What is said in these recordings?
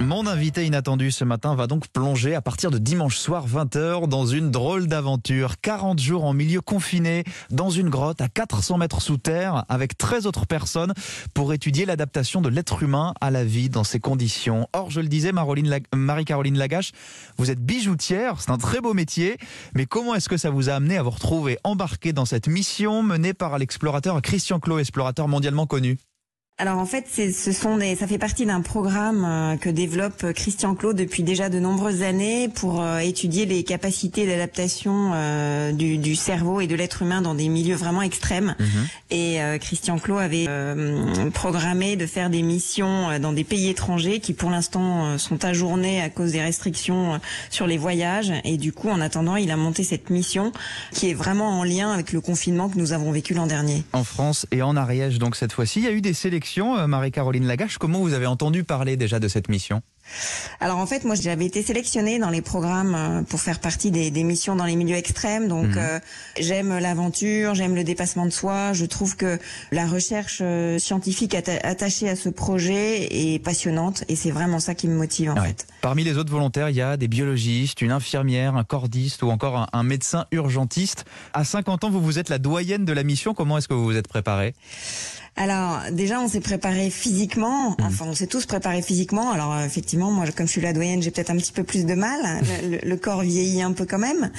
Mon invité inattendu ce matin va donc plonger à partir de dimanche soir 20h dans une drôle d'aventure. 40 jours en milieu confiné, dans une grotte à 400 mètres sous terre, avec 13 autres personnes pour étudier l'adaptation de l'être humain à la vie dans ces conditions. Or, je le disais, Marie-Caroline Lagache, vous êtes bijoutière, c'est un très beau métier, mais comment est-ce que ça vous a amené à vous retrouver embarqué dans cette mission menée par l'explorateur Christian Clot, explorateur mondialement connu? Alors en fait, ce sont des, ça fait partie d'un programme euh, que développe euh, Christian Claude depuis déjà de nombreuses années pour euh, étudier les capacités d'adaptation du, du, cerveau et de l'être humain dans des milieux vraiment extrêmes. Mhm. Et Christian Claude avait programmé de faire des missions dans des pays étrangers qui pour l'instant sont ajournés à cause des restrictions sur les voyages. Et du coup, en attendant, il a monté cette mission qui est vraiment en lien avec le confinement que nous avons vécu l'an dernier. En France et en Ariège, donc cette fois-ci, il y a eu des sélections euh, Marie-Caroline Lagache. Comment vous avez entendu parler déjà de cette mission? Alors en fait, moi j'avais été sélectionnée dans les programmes euh, pour faire partie des, missions dans les milieux extrêmes. Donc mhm. euh, j'aime l'aventure, j'aime le dépassement de soi. Je trouve que la recherche scientifique attachée à ce projet est passionnante et c'est vraiment ça qui me motive en fait. Parmi les autres volontaires, il y a des biologistes, une infirmière, un cordiste ou encore un, un médecin urgentiste. À 50 ans, vous vous êtes la doyenne de la mission. Comment est-ce que vous vous êtes préparée? Alors déjà, on s'est préparé physiquement. Mmh. Enfin, on s'est tous préparés physiquement. Alors euh, effectivement, moi, comme je suis la doyenne, j'ai peut-être un petit peu plus de mal. Le, corps vieillit un peu quand même.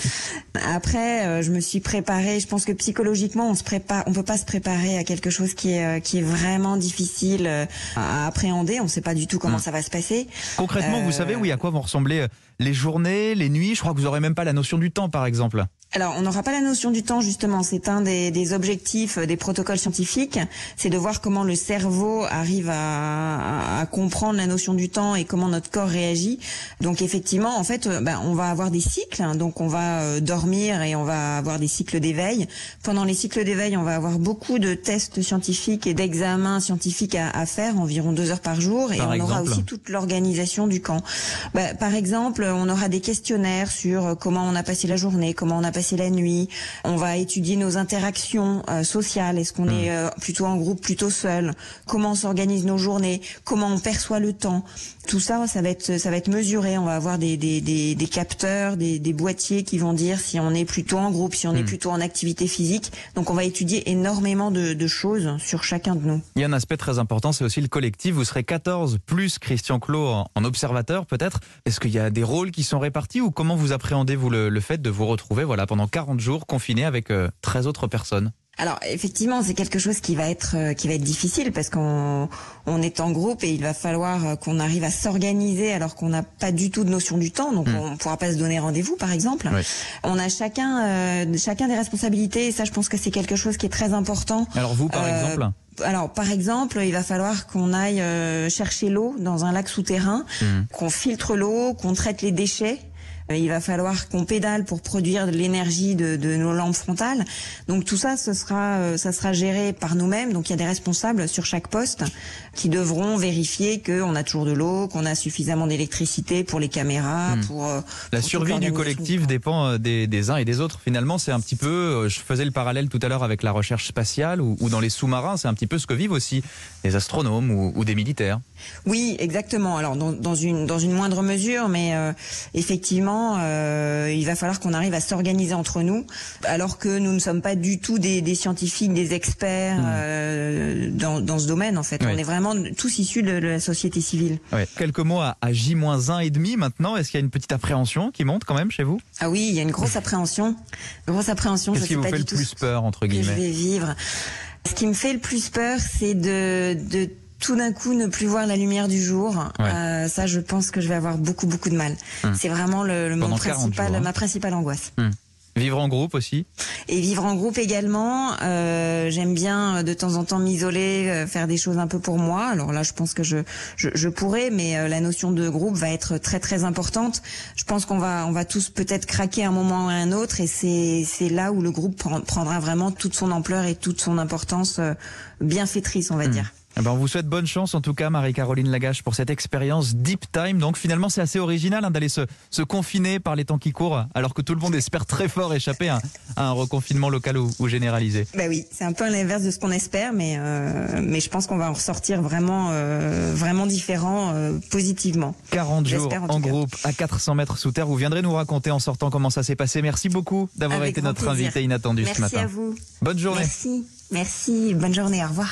Après, euh, je me suis préparée. Je pense que psychologiquement, on se prépare. On peut pas se préparer à quelque chose qui est euh, qui est vraiment difficile à appréhender. On ne sait pas du tout comment mmh. ça va se passer. Concrètement, vous savez oui à quoi vont ressembler les journées, les nuits? Je crois que vous aurez même pas la notion du temps, par exemple. Alors, on n'aura pas la notion du temps, justement. C'est un des, des, objectifs des protocoles scientifiques. C'est de voir comment le cerveau arrive à, à, comprendre la notion du temps et comment notre corps réagit. Donc, effectivement, en fait, euh, ben, on va avoir des cycles. Donc, on va euh, dormir et on va avoir des cycles d'éveil. Pendant les cycles d'éveil, on va avoir beaucoup de tests scientifiques et d'examens scientifiques à, à, faire, environ deux heures par jour. Et on aura aussi toute l'organisation du camp. Ben, par exemple, on aura des questionnaires sur comment on a passé la journée, comment on a passer la nuit. On va étudier nos interactions euh, sociales. Est-ce qu'on hmm. est euh, plutôt en groupe, plutôt seul? Comment s'organisent nos journées? Comment on perçoit le temps? Tout ça, ça va être ça va être mesuré. On va avoir des des, des, des capteurs, des, des, boîtiers qui vont dire si on est plutôt en groupe, si on est hmm. plutôt en activité physique. Donc on va étudier énormément de, de choses sur chacun de nous. Il y a un aspect très important, c'est aussi le collectif. Vous serez 14 plus Christian Clot en, en observateur peut-être. Est-ce qu'il y a des rôles qui sont répartis ou comment vous appréhendez-vous le, le fait de vous retrouver? Voilà pendant 40 jours confiné avec 13 euh, autres personnes alors effectivement, c'est quelque chose qui va être euh, qui va être difficile parce qu'on on est en groupe et il va falloir euh, qu'on arrive à s'organiser alors qu'on n'a pas du tout de notion du temps, donc hmm. on ne pourra pas se donner rendez-vous par exemple. On a chacun chacun des responsabilités et ça, je pense que c'est quelque chose qui est très important. Alors vous, par exemple alors, par exemple, il va falloir qu'on aille chercher l'eau dans un lac souterrain, hmm. qu'on filtre l'eau, qu'on traite les déchets. Euh, il va falloir qu'on pédale pour produire de l'énergie de, de, nos lampes frontales. Donc tout ça, ce sera, euh, ça sera géré par nous-mêmes. Donc il y a des responsables sur chaque poste qui devront vérifier qu'on a toujours de l'eau, qu'on a suffisamment d'électricité pour les caméras. Hmm. Pour euh, la survie du collectif dépend des, des, uns et des autres. Finalement, c'est un petit peu. Je faisais le parallèle tout à l'heure avec la recherche spatiale ou, ou dans les sous-marins. C'est un petit peu ce que vivent aussi des astronomes ou, ou des militaires. Oui, exactement. Alors dans, dans, une dans une moindre mesure, mais effectivement euh, il va falloir qu'on arrive à s'organiser entre nous, alors que nous ne sommes pas du tout des, scientifiques, des experts hmm. euh, dans, ce domaine. En fait, on est vraiment tous issus de, la société civile. Quelques mots à, J-1 et demi maintenant. Est-ce qu'il y a une petite appréhension qui monte quand même chez vous? Ah oui, il y a une grosse appréhension. Une grosse appréhension. Qu'est-ce qui vous fait le plus peur entre guillemets je vais vivre. Ce qui me fait le plus peur, c'est de, de tout d'un coup ne plus voir la lumière du jour, euh, ça je pense que je vais avoir beaucoup beaucoup de mal. Hum. C'est vraiment le, mon principal, hein. ma principale angoisse. Hum. Vivre en groupe aussi? Et vivre en groupe également. Euh, J'aime bien euh, de temps en temps m'isoler, euh, faire des choses un peu pour moi. Alors là, je pense que je, je, je pourrais, mais euh, la notion de groupe va être très très importante. Je pense qu'on va on va tous peut-être craquer un moment ou un autre, et c'est c'est là où le groupe prendra vraiment toute son ampleur et toute son importance bienfaitrice, on va hmm. dire. Eh ben, on vous souhaite bonne chance en tout cas, Marie-Caroline Lagache, pour cette expérience Deep Time. Donc finalement, c'est assez original hein, d'aller se, se, confiner par les temps qui courent, alors que tout le monde espère très fort échapper à, à un reconfinement local ou, ou généralisé. Ben oui, c'est un peu l'inverse de ce qu'on espère, mais, euh, mais je pense qu'on va en ressortir vraiment, euh, vraiment différent euh, positivement. 40 jours en, en groupe à 400 mètres sous terre. Vous viendrez nous raconter en sortant comment ça s'est passé. Merci beaucoup d'avoir été notre plaisir. invité inattendu Merci ce matin. à vous. Bonne journée. Merci. Merci. Bonne journée. Au revoir.